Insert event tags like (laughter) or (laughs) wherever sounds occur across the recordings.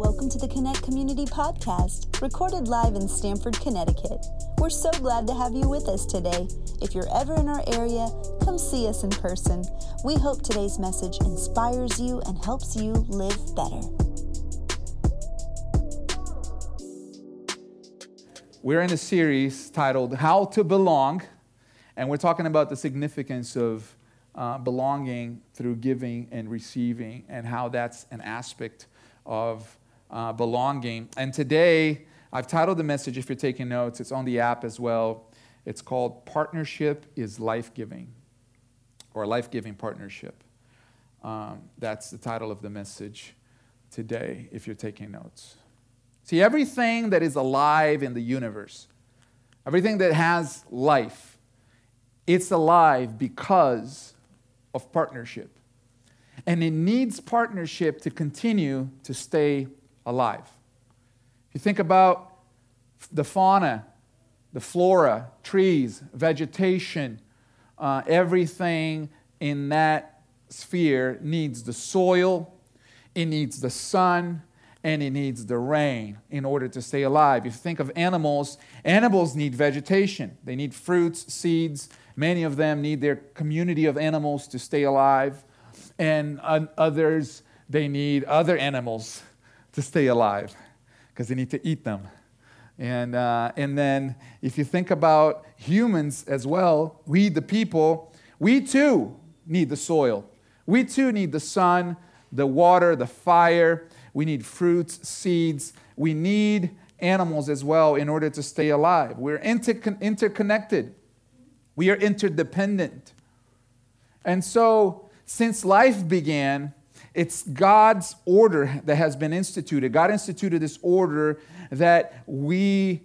Welcome to the Connect Community Podcast, recorded live in Stamford, Connecticut. We're so glad to have you with us today. If you're ever in our area, come see us in person. We hope today's message inspires you and helps you live better. We're in a series titled How to Belong, and we're talking about the significance of uh, belonging through giving and receiving, and how that's an aspect of uh, belonging. And today, I've titled the message, if you're taking notes, it's on the app as well. It's called Partnership is Life Giving, or Life Giving Partnership. Um, that's the title of the message today, if you're taking notes. See, everything that is alive in the universe, everything that has life, it's alive because of partnership. And it needs partnership to continue to stay alive. If you think about the fauna, the flora, trees, vegetation, uh, everything in that sphere needs the soil, it needs the sun, and it needs the rain in order to stay alive. If you think of animals, animals need vegetation. They need fruits, seeds. Many of them need their community of animals to stay alive. And others, they need other animals to stay alive because they need to eat them. And, uh, and then if you think about humans as well, we, the people, we too need the soil. We too need the sun, the water, the fire we need fruits, seeds. We need animals as well in order to stay alive. We're inter- interconnected, we are interdependent. And so, since life began, it's God's order that has been instituted. God instituted this order that we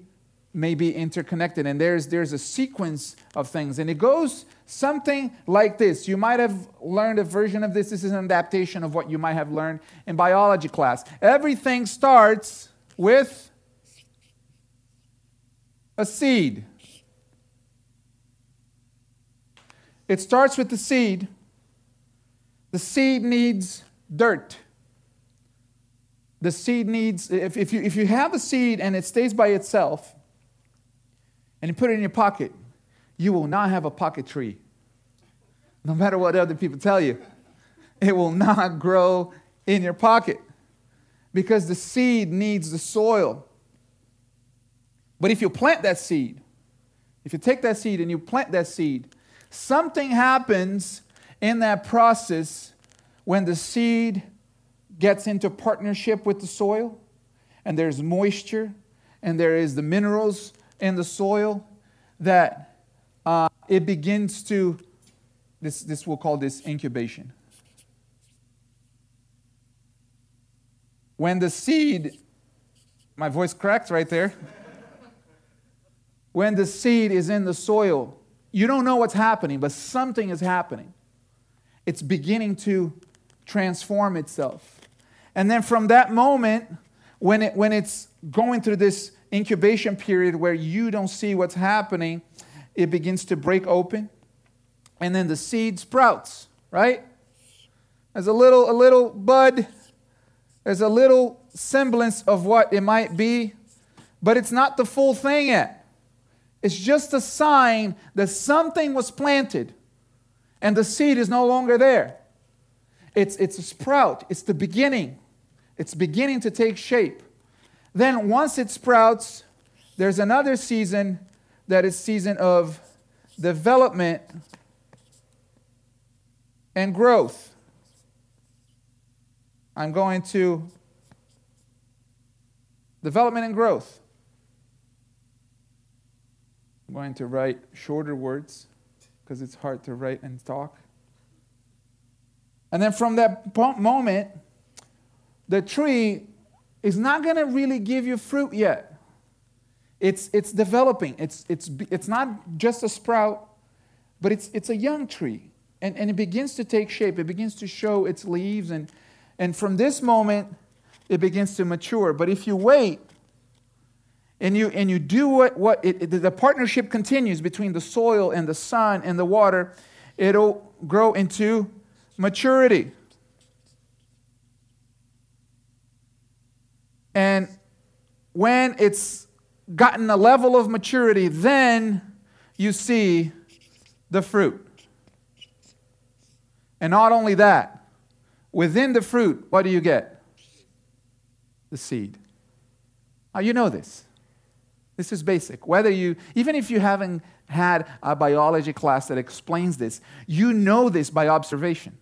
may be interconnected. And there's, there's a sequence of things. And it goes something like this. You might have learned a version of this. This is an adaptation of what you might have learned in biology class. Everything starts with a seed. It starts with the seed. The seed needs dirt. The seed needs, if, if, you, if you have a seed and it stays by itself, and you put it in your pocket, you will not have a pocket tree. No matter what other people tell you, it will not grow in your pocket because the seed needs the soil. But if you plant that seed, if you take that seed and you plant that seed, something happens in that process when the seed gets into partnership with the soil and there's moisture and there is the minerals in the soil that uh, it begins to, this, this we'll call this incubation. When the seed, my voice cracked right there. when the seed is in the soil, you don't know what's happening, but something is happening. It's beginning to transform itself. And then from that moment, when, it, when it's going through this incubation period where you don't see what's happening, it begins to break open. And then the seed sprouts, right? There's a little, a little bud. There's a little semblance of what it might be, but it's not the full thing yet. It's just a sign that something was planted and the seed is no longer there. It's, it's a sprout, it's the beginning. It's beginning to take shape. Then once it sprouts, there's another season that is season of development and growth. I'm going to development and growth. I'm going to write shorter words because it's hard to write and talk. And then from that moment, the tree is not going to really give you fruit yet. It's, it's developing. It's, it's, it's not just a sprout, but it's, it's a young tree. And, and it begins to take shape. It begins to show its leaves. And, and from this moment, it begins to mature. But if you wait and you, and you do what, what it, the partnership continues between the soil and the sun and the water, it'll grow into maturity. And when it's gotten a level of maturity, then you see the fruit. And not only that, within the fruit, what do you get? The seed. Now, you know this. This is basic. Whether you, even if you haven't had a biology class that explains this, you know this by observation.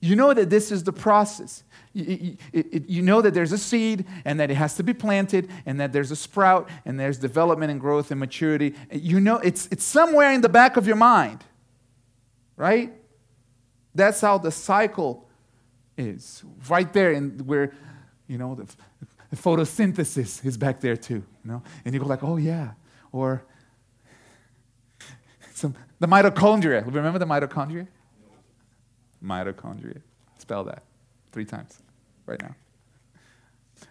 You know that this is the process. You, know that there's a seed and that it has to be planted and that there's a sprout and there's development and growth and maturity. You know it's, it's somewhere in the back of your mind, right? That's how the cycle is. Right there, and where, you know, the, the photosynthesis is back there too. You know? And you go like, oh yeah. Or some, the mitochondria. Remember the mitochondria? Mitochondria. Spell that three times right now.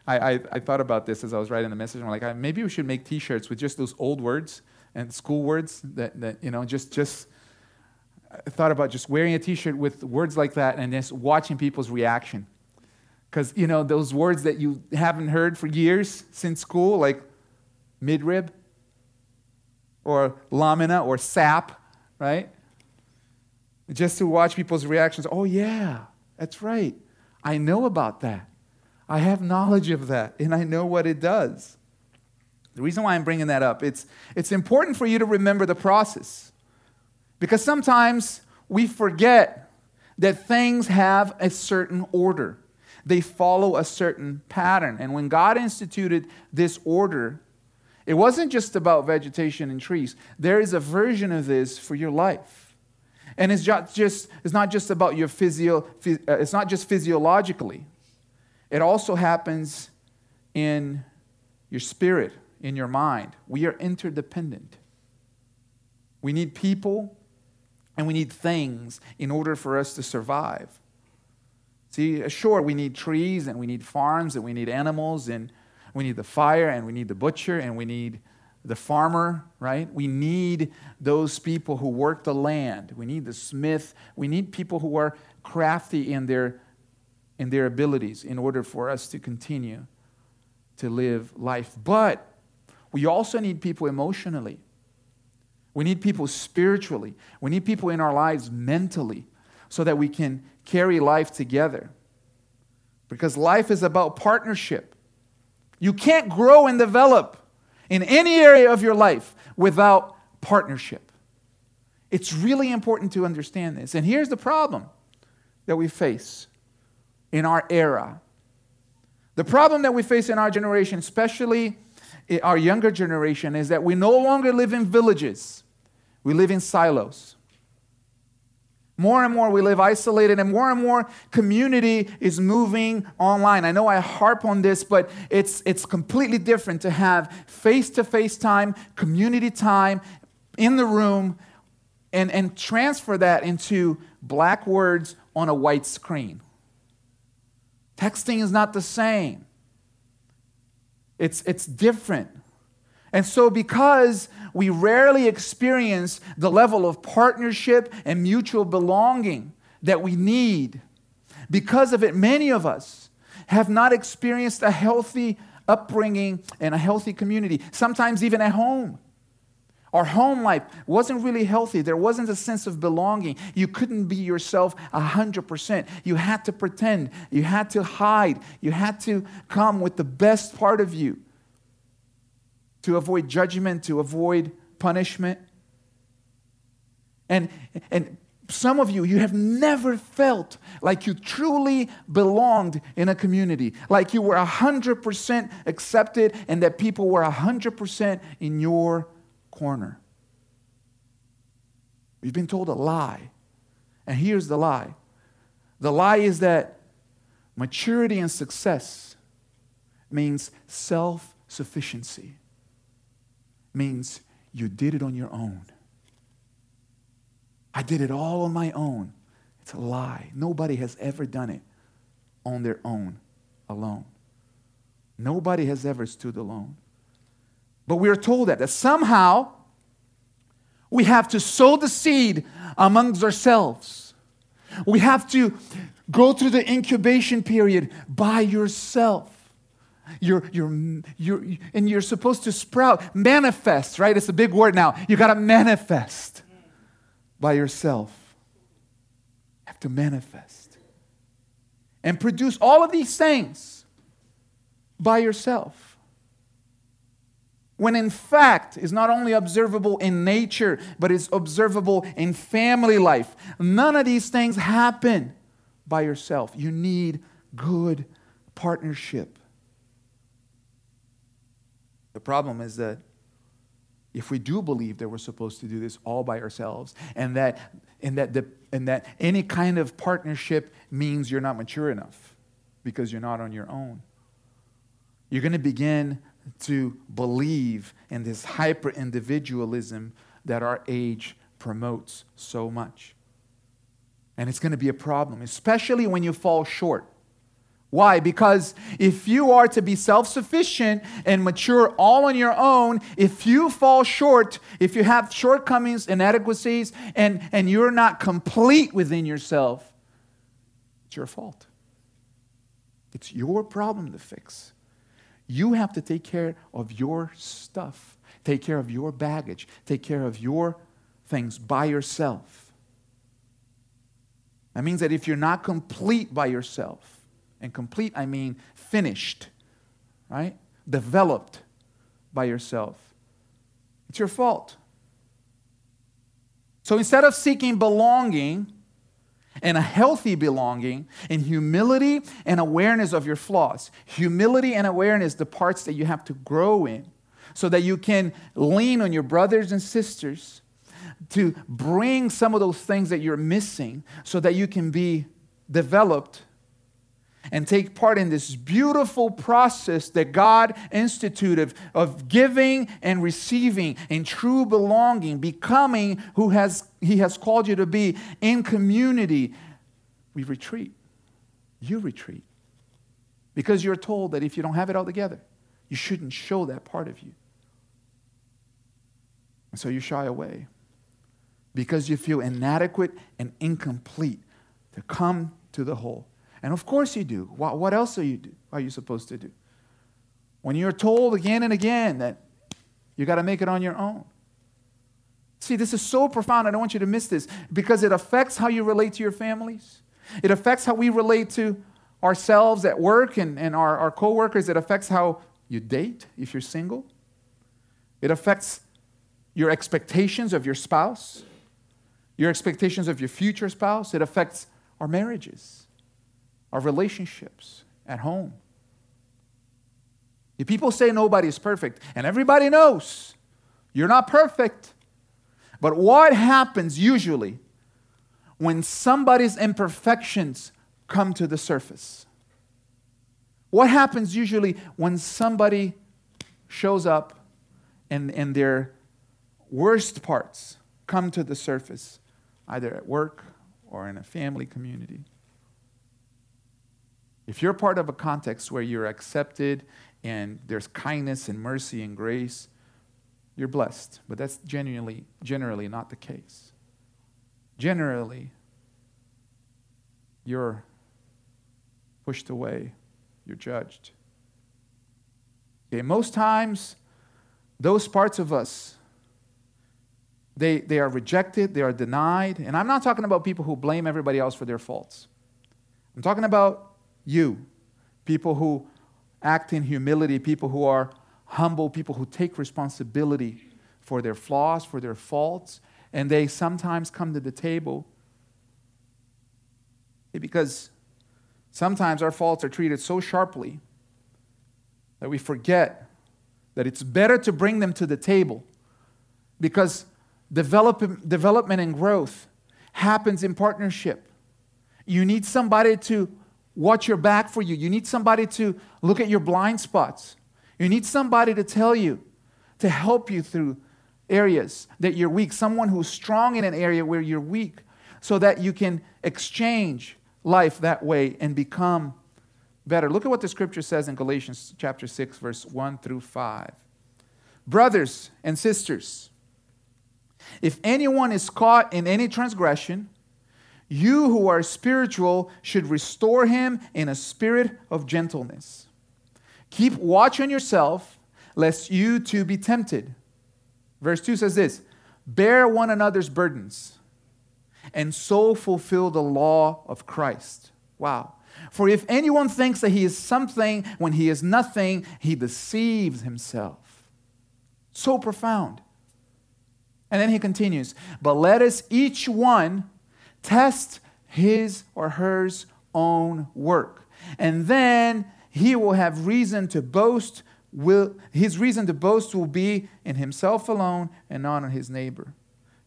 I, I, I, thought about this as I was writing the message. I'm like, maybe we should make T-shirts with just those old words and school words that, that you know, just just. I thought about just wearing a T-shirt with words like that and just watching people's reaction, because you know those words that you haven't heard for years since school, like midrib, or lamina, or sap, right? Just to watch people's reactions. Oh yeah, that's right. I know about that. I have knowledge of that, and I know what it does. The reason why I'm bringing that up, it's, it's important for you to remember the process. Because sometimes we forget that things have a certain order, they follow a certain pattern. And when God instituted this order, it wasn't just about vegetation and trees. There is a version of this for your life. And it's not just, it's not just about your physio, uh, it's not just physiologically. It also happens in your spirit, in your mind. We are interdependent. We need people and we need things in order for us to survive. See, sure, we need trees and we need farms and we need animals and we need the fire and we need the butcher and we need the farmer, right? We need those people who work the land. We need the smith. We need people who are crafty in their, in their abilities in order for us to continue to live life. But we also need people emotionally. We need people spiritually. We need people in our lives mentally so that we can carry life together. Because life is about partnership. You can't grow and develop in any area of your life without partnership. It's really important to understand this. And here's the problem that we face in our era. The problem that we face in our generation, especially our younger generation, is that we no longer live in villages, we live in silos. More and more we live isolated, and more and more community is moving online. I know I harp on this, but it's, it's completely different to have face to face time, community time in the room, and, and transfer that into black words on a white screen. Texting is not the same, it's, it's different. And so, because we rarely experience the level of partnership and mutual belonging that we need, because of it, many of us have not experienced a healthy upbringing and a healthy community, sometimes even at home. Our home life wasn't really healthy. There wasn't a sense of belonging. You couldn't be yourself 100%. You had to pretend. You had to hide. You had to come with the best part of you to avoid judgment, to avoid punishment. And, and some of you, you have never felt like you truly belonged in a community, like you were 100% accepted and that people were 100% in your corner. We've been told a lie. And here's the lie the lie is that maturity and success means self sufficiency means you did it on your own. I did it all on my own. It's a lie. Nobody has ever done it on their own, alone. Nobody has ever stood alone. But we are told that, that somehow we have to sow the seed amongst ourselves. We have to go through the incubation period by yourself. You're, you're, you're, and you're supposed to sprout, manifest, right? It's a big word now. You got to manifest by yourself. You have to manifest and produce all of these things by yourself. When in fact is not only observable in nature, but is observable in family life. None of these things happen by yourself. You need good partnership. The problem is that if we do believe that we're supposed to do this all by ourselves and that and that the, and that any kind of partnership means you're not mature enough because you're not on your own you're going to begin to believe in this hyper individualism that our age promotes so much. And it's going to be a problem especially when you fall short why? Because if you are to be self sufficient and mature all on your own, if you fall short, if you have shortcomings, inadequacies, and, and you're not complete within yourself, it's your fault. It's your problem to fix. You have to take care of your stuff, take care of your baggage, take care of your things by yourself. That means that if you're not complete by yourself, and complete, I mean finished, right? Developed by yourself. It's your fault. So instead of seeking belonging and a healthy belonging in humility and awareness of your flaws, humility and awareness, the parts that you have to grow in, so that you can lean on your brothers and sisters to bring some of those things that you're missing so that you can be developed and take part in this beautiful process that God instituted of giving and receiving in true belonging, becoming who has, He has called you to be in community, we retreat. You retreat. Because you're told that if you don't have it all together, you shouldn't show that part of you. And so you shy away because you feel inadequate and incomplete to come to the whole. And of course you do. What else are you, do, are you supposed to do? When you're told again and again that you got to make it on your own. See, this is so profound. I don't want you to miss this because it affects how you relate to your families. It affects how we relate to ourselves at work and, and our, our coworkers. It affects how you date if you're single. It affects your expectations of your spouse, your expectations of your future spouse. It affects our marriages our relationships at home. If people say nobody is perfect, and everybody knows you're not perfect, but what happens usually when somebody's imperfections come to the surface? What happens usually when somebody shows up and, and their worst parts come to the surface, either at work or in a family community? If you're part of a context where you're accepted and there's kindness and mercy and grace, you're blessed. But that's genuinely, generally not the case. Generally, you're pushed away, you're judged. Okay, most times, those parts of us, they, they are rejected, they are denied. And I'm not talking about people who blame everybody else for their faults. I'm talking about you, people who act in humility, people who are humble, people who take responsibility for their flaws, for their faults, and they sometimes come to the table because sometimes our faults are treated so sharply that we forget that it's better to bring them to the table because develop, development and growth happens in partnership. You need somebody to watch your back for you. You need somebody to look at your blind spots. You need somebody to tell you, to help you through areas that you're weak, someone who's strong in an area where you're weak, so that you can exchange life that way and become better. Look at what the scripture says in Galatians chapter 6 verse 1 through 5. Brothers and sisters, if anyone is caught in any transgression, you who are spiritual should restore him in a spirit of gentleness. Keep watch on yourself, lest you too be tempted. Verse 2 says this Bear one another's burdens, and so fulfill the law of Christ. Wow. For if anyone thinks that he is something when he is nothing, he deceives himself. So profound. And then he continues, But let us each one test his or hers own work. And then he will have reason to boast. Will, his reason to boast will be in himself alone and not on his neighbor.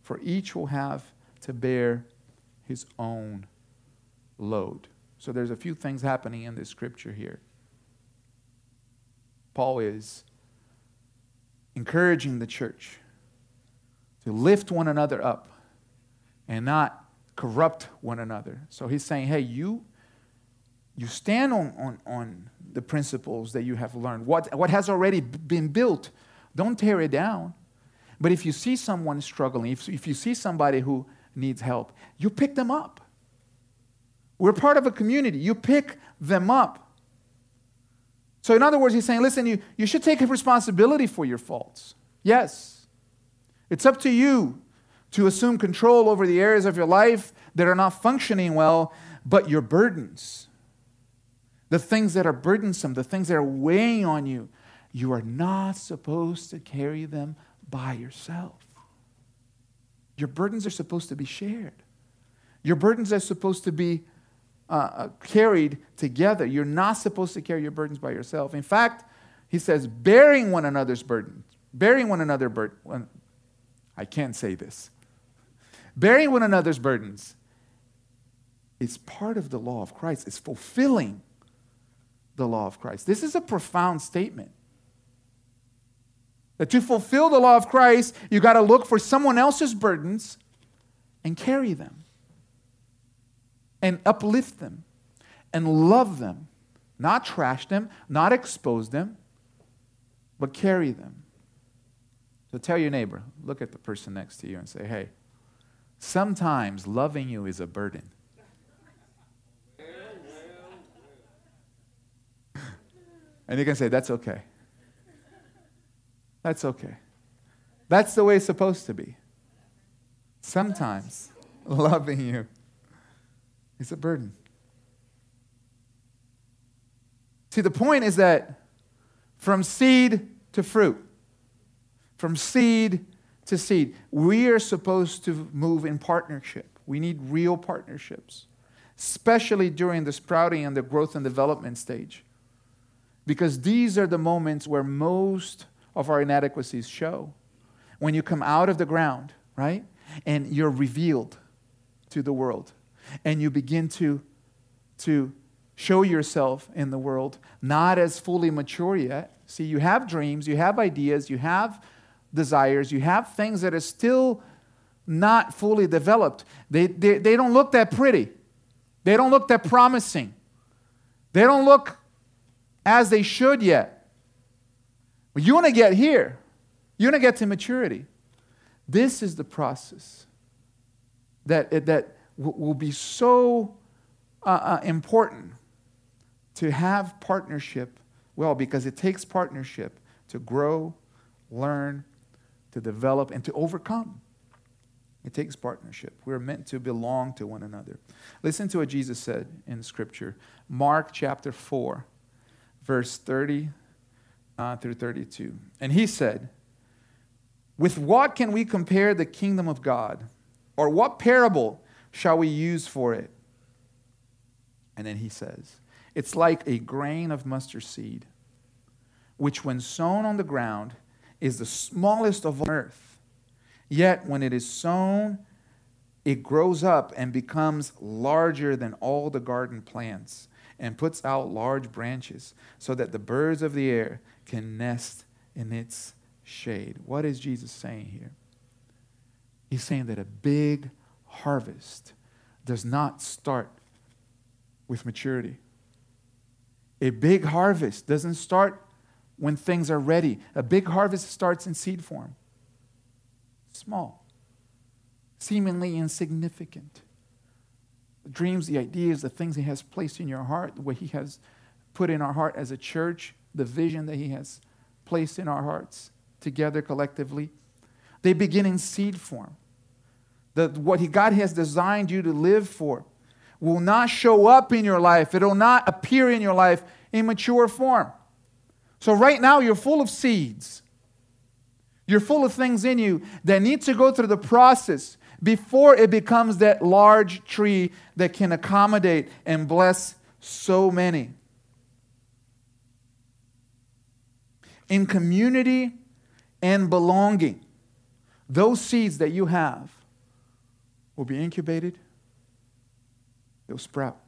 For each will have to bear his own load. So there's a few things happening in this scripture here. Paul is encouraging the church to lift one another up and not corrupt one another. So he's saying, hey, you, you stand on, on, on the principles that you have learned, what, what has already been built. Don't tear it down. But if you see someone struggling, if, if you see somebody who needs help, you pick them up. We're part of a community. You pick them up. So, in other words, he's saying, listen, you, you should take responsibility for your faults. Yes. It's up to you to assume control over the areas of your life that are not functioning well, but your burdens, the things that are burdensome, the things that are weighing on you, you are not supposed to carry them by yourself. Your burdens are supposed to be shared. Your burdens are supposed to be uh, uh carried together. You're not supposed to carry your burdens by yourself. In fact, he says, bearing one another's burdens, bearing one another burden. I can't say this. Bearing one another's burdens is part of the law of Christ. It's fulfilling the law of Christ. This is a profound statement. That to fulfill the law of Christ, you got to look for someone else's burdens and carry them, and uplift them, and love them, not trash them, not expose them, but carry them. So tell your neighbor, look at the person next to you and say, hey, sometimes loving you is a burden. (laughs) And you can say, That's okay. That's okay. That's the way it's supposed to be. Sometimes (laughs) loving you is a burden. See, the point is that from seed to fruit, from seed to seed, we are supposed to move in partnership. We need real partnerships, especially during the sprouting and the growth and development stage. Because these are the moments where most of our inadequacies show. When you come out of the ground, right? And you're revealed to the world. And you begin to, to show yourself in the world, not as fully mature yet. See, you have dreams, you have ideas, you have desires, you have things that are still not fully developed. They, they, they don't look that pretty, they don't look that promising, they don't look as they should yet. But you want to get here, you want to get to maturity. This is the process that, that will be so uh, uh, important to have partnership well because it takes partnership to grow, learn, to develop, and to overcome. It takes partnership. We're meant to belong to one another. Listen to what Jesus said in Scripture Mark chapter 4 verse 30 uh, through 32. And he said, With what can we compare the kingdom of God? Or what parable shall we use for it? And then he says, It's like a grain of mustard seed, which when sown on the ground is the smallest of all earth. Yet when it is sown, it grows up and becomes larger than all the garden plants and puts out large branches so that the birds of the air can nest in its shade. What is Jesus saying here? He's saying that a big harvest does not start with maturity. A big harvest doesn't start when things are ready. A big harvest starts in seed form. Small, seemingly insignificant the dreams, the ideas, the things He has placed in your heart, what He has put in our heart as a church, the vision that He has placed in our hearts together collectively. They begin in seed form. The, what he, God has designed you to live for will not show up in your life, it will not appear in your life in mature form. So, right now, you're full of seeds. You're full of things in you that need to go through the process before it becomes that large tree that can accommodate and bless so many. In community and belonging, those seeds that you have will be incubated, they'll sprout,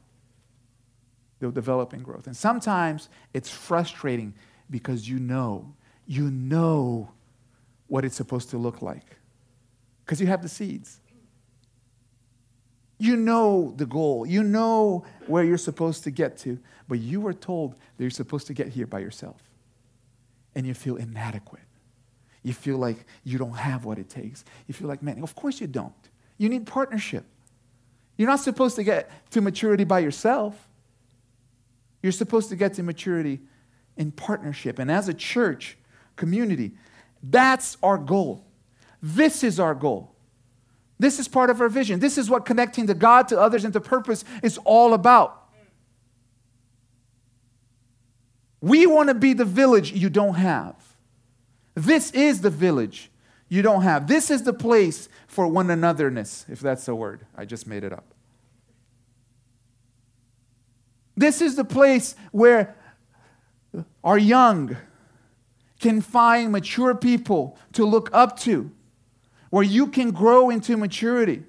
they'll develop and growth. And sometimes it's frustrating because you know, you know what it's supposed to look like because you have the seeds. You know the goal. You know where you're supposed to get to, but you were told that you're supposed to get here by yourself. And you feel inadequate. You feel like you don't have what it takes. You feel like, man, of course you don't. You need partnership. You're not supposed to get to maturity by yourself. You're supposed to get to maturity in partnership. And as a church, community, that's our goal. This is our goal. This is part of our vision. This is what connecting to God, to others, and to purpose is all about. We want to be the village you don't have. This is the village you don't have. This is the place for one anotherness, if that's a word. I just made it up. This is the place where our young can find mature people to look up to, where you can grow into maturity,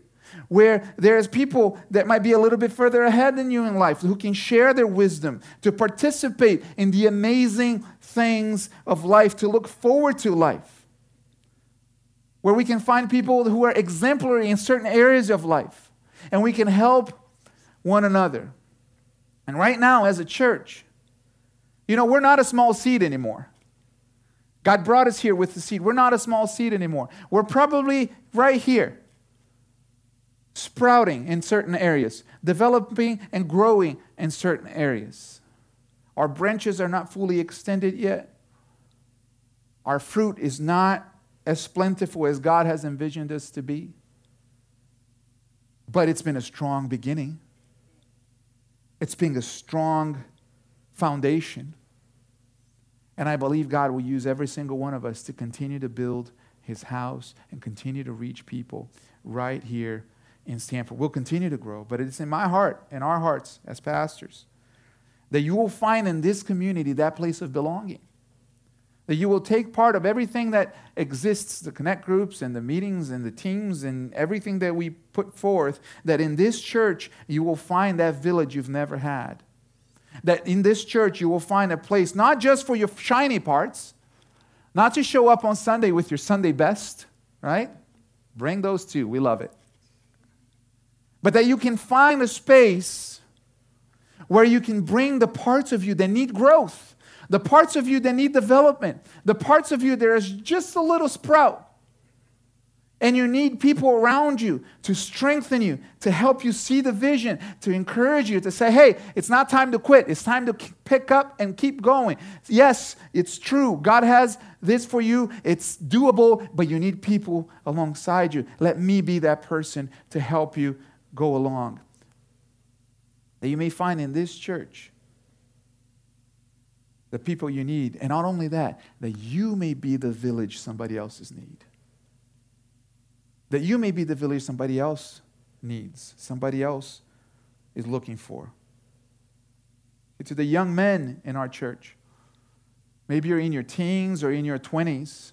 where there's people that might be a little bit further ahead than you in life who can share their wisdom, to participate in the amazing things of life, to look forward to life where we can find people who are exemplary in certain areas of life and we can help one another. And right now, as a church, you know, we're not a small seed anymore. God brought us here with the seed. We're not a small seed anymore. We're probably right here, sprouting in certain areas, developing and growing in certain areas. Our branches are not fully extended yet. Our fruit is not as plentiful as God has envisioned us to be. But it's been a strong beginning, it's been a strong foundation. And I believe God will use every single one of us to continue to build his house and continue to reach people right here in Stamford. We'll continue to grow, but it's in my heart, in our hearts as pastors, that you will find in this community that place of belonging. That you will take part of everything that exists, the connect groups and the meetings and the teams and everything that we put forth, that in this church you will find that village you've never had. That in this church you will find a place not just for your shiny parts, not to show up on Sunday with your Sunday best, right? Bring those too. We love it. But that you can find a space where you can bring the parts of you that need growth the parts of you that need development, the parts of you there is just a little sprout. And you need people around you to strengthen you, to help you see the vision, to encourage you, to say, hey, it's not time to quit. It's time to pick up and keep going. Yes, it's true. God has this for you. It's doable, but you need people alongside you. Let me be that person to help you go along. That you may find in this church the people you need. And not only that, that you may be the village somebody else's need. That you may be the village somebody else needs, somebody else is looking for. To the young men in our church, maybe you're in your teens or in your 20s,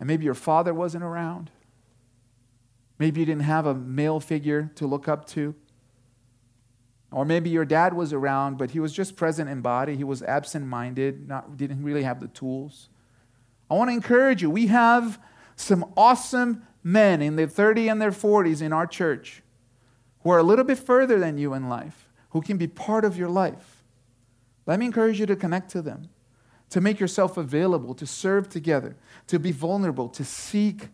and maybe your father wasn't around. Maybe you didn't have a male figure to look up to. Or maybe your dad was around, but he was just present in body. He was absent minded, not, didn't really have the tools. I want to encourage you. We have some awesome men in their 30s and their 40s in our church who are a little bit further than you in life, who can be part of your life. Let me encourage you to connect to them, to make yourself available, to serve together, to be vulnerable, to seek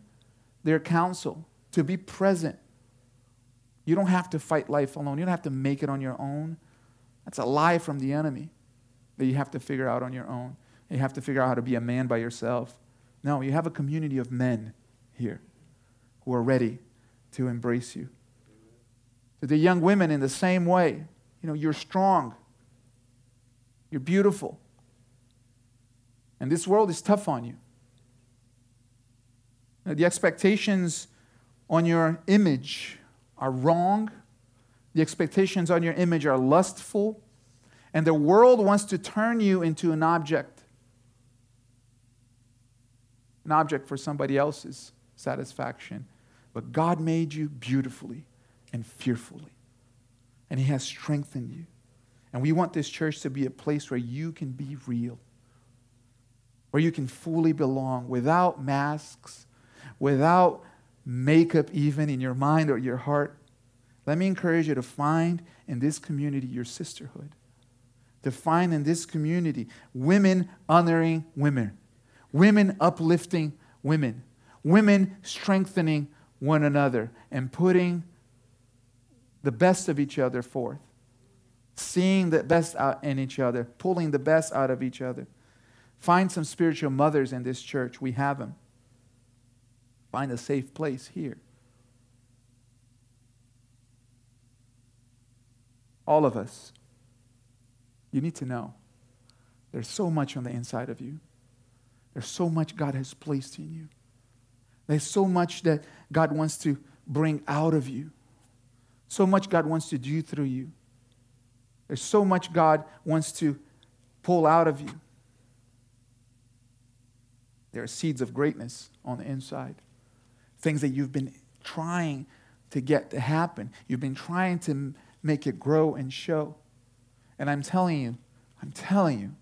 their counsel, to be present. You don't have to fight life alone. You don't have to make it on your own. That's a lie from the enemy. that you have to figure out on your own. You have to figure out how to be a man by yourself. No, you have a community of men here who are ready to embrace you. To the young women, in the same way, you know, you're strong, you're beautiful, and this world is tough on you. The expectations on your image are wrong. The expectations on your image are lustful. And the world wants to turn you into an object, an object for somebody else's satisfaction. But God made you beautifully and fearfully, and He has strengthened you. And we want this church to be a place where you can be real, where you can fully belong without masks, without makeup, even in your mind or your heart. Let me encourage you to find in this community your sisterhood. To find in this community women honoring women, women uplifting women, women strengthening one another, and putting the best of each other forth. Seeing the best out in each other, pulling the best out of each other. Find some spiritual mothers in this church. We have them. Find a safe place here. All of us, you need to know there's so much on the inside of you. There's so much God has placed in you. There's so much that God wants to bring out of you. So much God wants to do through you. There's so much God wants to pull out of you. There are seeds of greatness on the inside things that you've been trying to get to happen. You've been trying to make it grow and show. And I'm telling you, I'm telling you,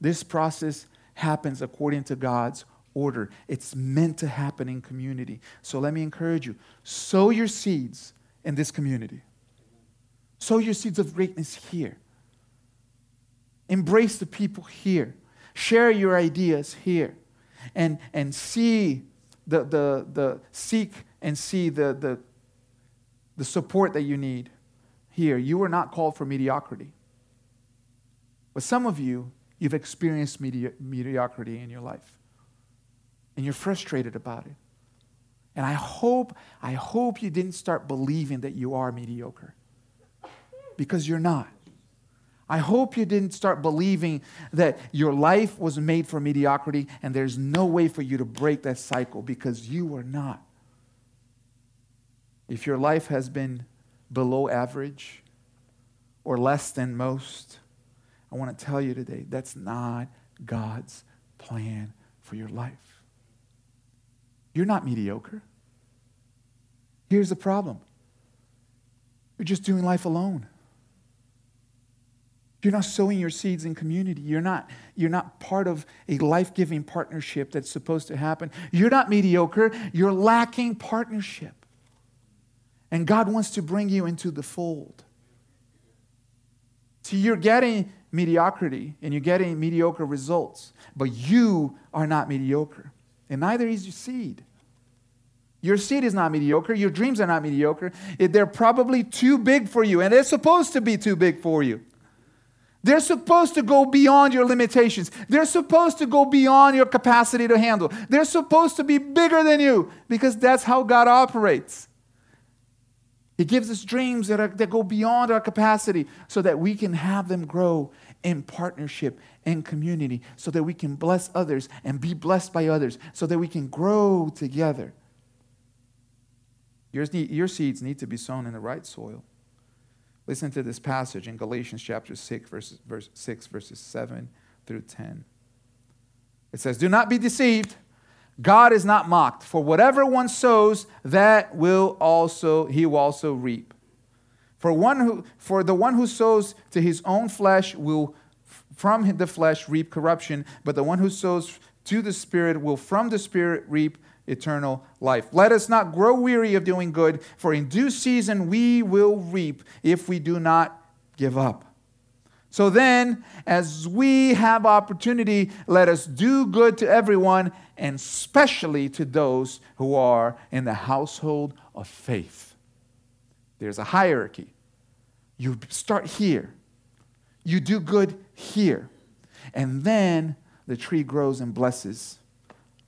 this process happens according to God's order. It's meant to happen in community. So let me encourage you sow your seeds in this community, sow your seeds of greatness here. Embrace the people here. Share your ideas here. And, and see the, the, the seek and see the, the, the support that you need here. You are not called for mediocrity. But some of you, you've experienced medi- mediocrity in your life. And you're frustrated about it. And I hope, I hope you didn't start believing that you are mediocre. Because you're not. I hope you didn't start believing that your life was made for mediocrity and there's no way for you to break that cycle because you are not. If your life has been below average or less than most, I want to tell you today that's not God's plan for your life. You're not mediocre. Here's the problem you're just doing life alone. You're not sowing your seeds in community. You're not, you're not part of a life giving partnership that's supposed to happen. You're not mediocre. You're lacking partnership. And God wants to bring you into the fold. See, you're getting mediocrity and you're getting mediocre results, but you are not mediocre. And neither is your seed. Your seed is not mediocre. Your dreams are not mediocre. They're probably too big for you, and they're supposed to be too big for you. They're supposed to go beyond your limitations. They're supposed to go beyond your capacity to handle. They're supposed to be bigger than you because that's how God operates. He gives us dreams that, are, that go beyond our capacity so that we can have them grow in partnership and community, so that we can bless others and be blessed by others, so that we can grow together. Your, your seeds need to be sown in the right soil. Listen to this passage in Galatians chapter 6, verses, verse 6, verses 7 through 10. It says, Do not be deceived. God is not mocked. For whatever one sows, that will also he will also reap. For one who for the one who sows to his own flesh will from the flesh reap corruption, but the one who sows to the spirit will from the spirit reap eternal life. Let us not grow weary of doing good, for in due season we will reap if we do not give up. So then, as we have opportunity, let us do good to everyone, and especially to those who are in the household of faith. There's a hierarchy. You start here, you do good here. and then the tree grows and blesses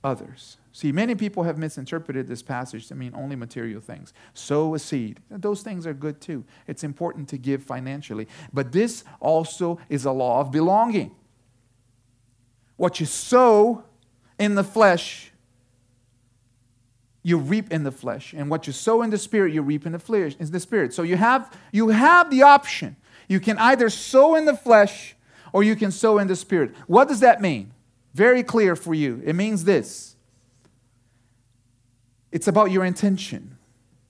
others. See, many people have misinterpreted this passage to mean only material things. Sow a seed. Those things are good too. It's important to give financially. But this also is a law of belonging. What you sow in the flesh, you reap in the flesh. And what you sow in the spirit, you reap in the flesh, in the spirit. So you have you have the option. You can either sow in the flesh or you can sow in the spirit. What does that mean? Very clear for you. It means this. It's about your intention.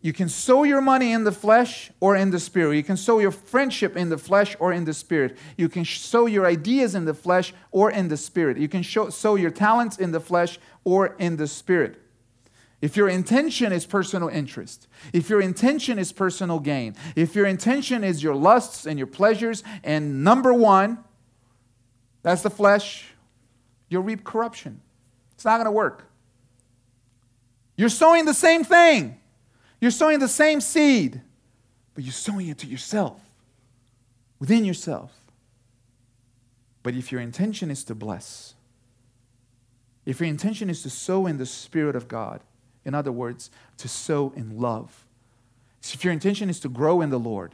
You can sow your money in the flesh or in the spirit. You can sow your friendship in the flesh or in the spirit. You can sow your ideas in the flesh or in the spirit. You can show, sow your talents in the flesh or in the spirit. If your intention is personal interest, if your intention is personal gain, if your intention is your lusts and your pleasures, and number one, that's the flesh, you'll reap corruption. It's not going to work. You're sowing the same thing. You're sowing the same seed, but you're sowing it to yourself, within yourself. But if your intention is to bless, if your intention is to sow in the Spirit of God, in other words, to sow in love, if your intention is to grow in the Lord,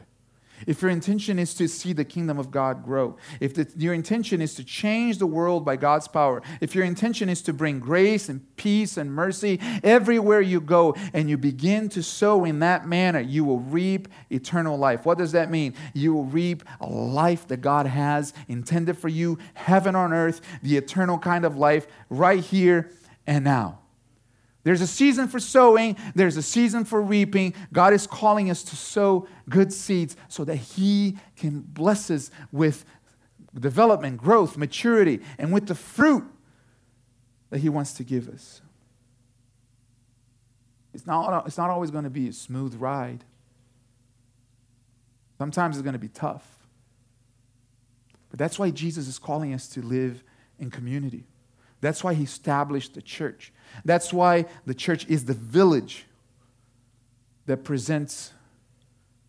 if your intention is to see the kingdom of God grow, if the, your intention is to change the world by God's power, if your intention is to bring grace and peace and mercy everywhere you go, and you begin to sow in that manner, you will reap eternal life. What does that mean? You will reap a life that God has intended for you, heaven on earth, the eternal kind of life right here and now. There's a season for sowing, there's a season for reaping. God is calling us to sow good seeds so that He can bless us with development, growth, maturity, and with the fruit that He wants to give us. It's not, it's not always going to be a smooth ride. Sometimes it's going to be tough. But that's why Jesus is calling us to live in community. That's why he established the church. That's why the church is the village that presents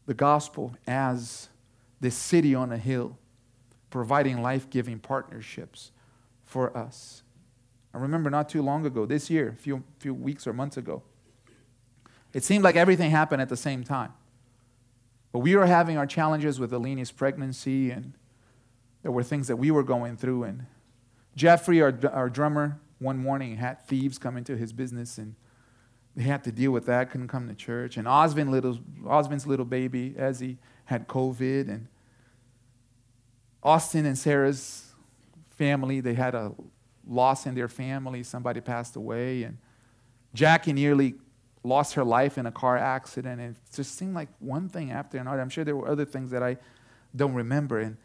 the gospel as the city on a hill, providing life giving partnerships for us. I remember not too long ago, this year, a few, few weeks or months ago, it seemed like everything happened at the same time. But we were having our challenges with Alini's pregnancy, and there were things that we were going through, and Jeffrey, our, our drummer, one morning had thieves come into his business and they had to deal with that, couldn't come to church. And Osmond little, Osmond's little baby, Ezzy, had COVID. And Austin and Sarah's family, they had a loss in their family. Somebody passed away. And Jackie nearly lost her life in a car accident. And it just seemed like one thing after another. I'm sure there were other things that I don't remember. And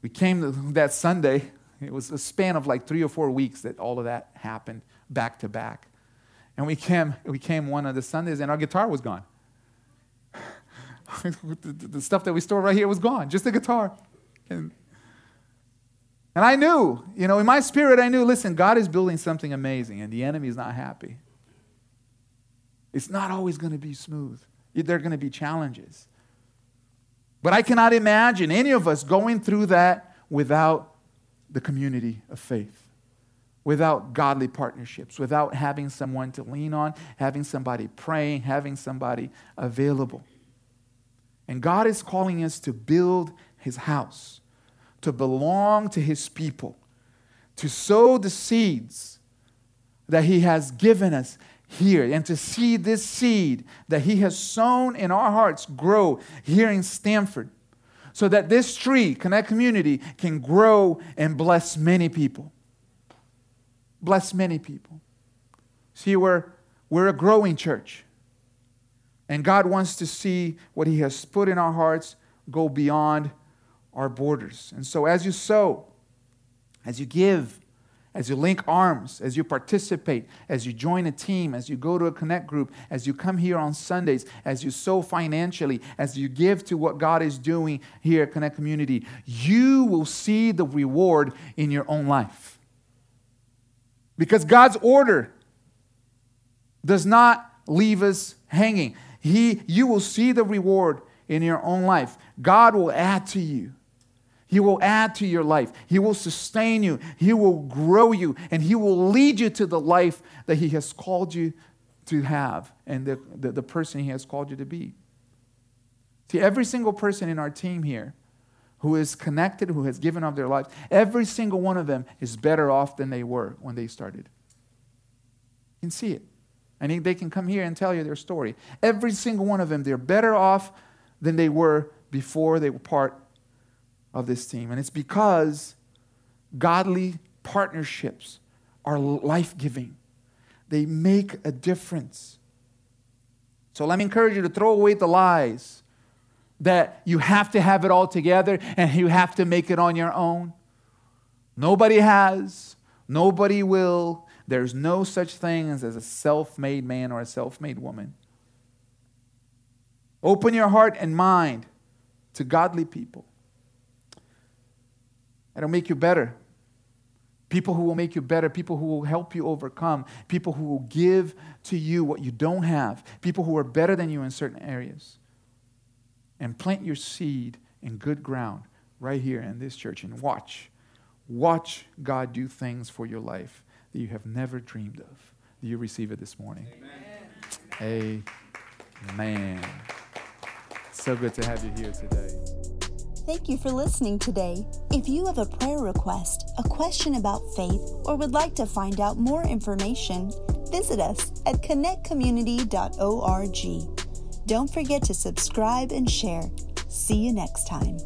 we came that Sunday it was a span of like three or four weeks that all of that happened back to back. And we came, we came one of the Sundays and our guitar was gone. (laughs) the, stuff that we store right here was gone, just the guitar. And, and I knew, you know, in my spirit, I knew, listen, God is building something amazing and the enemy is not happy. It's not always going to be smooth, there are going to be challenges. But I cannot imagine any of us going through that without the community of faith, without godly partnerships, without having someone to lean on, having somebody praying, having somebody available. And God is calling us to build his house, to belong to his people, to sow the seeds that he has given us here and to see this seed that he has sown in our hearts grow here in Stamford so that this tree, Connect Community, can grow and bless many people. Bless many people. See, we're, we're a growing church. And God wants to see what He has put in our hearts go beyond our borders. And so, as you sow, as you give, as you link arms, as you participate, as you join a team, as you go to a connect group, as you come here on Sundays, as you sow financially, as you give to what God is doing here at Connect Community, you will see the reward in your own life. Because God's order does not leave us hanging. He, you will see the reward in your own life. God will add to you. He will add to your life. He will sustain you. He will grow you. And He will lead you to the life that He has called you to have and the, the, the person He has called you to be. See, every single person in our team here who is connected, who has given up their lives, every single one of them is better off than they were when they started. You can see it. And they can come here and tell you their story. Every single one of them, they're better off than they were before they were part of this team. And it's because godly partnerships are life giving, they make a difference. So let me encourage you to throw away the lies that you have to have it all together and you have to make it on your own. Nobody has, nobody will. There's no such thing as a self made man or a self made woman. Open your heart and mind to godly people. It'll make you better. People who will make you better, people who will help you overcome, people who will give to you what you don't have, people who are better than you in certain areas and plant your seed in good ground right here in this church and watch. Watch God do things for your life that you have never dreamed of. Do you receive it this morning? Amen. Amen. So good to have you here today. Thank you for listening today. If you have a prayer request, a question about faith, or would like to find out more information, visit us at connectcommunity.org. Don't forget to subscribe and share. See you next time.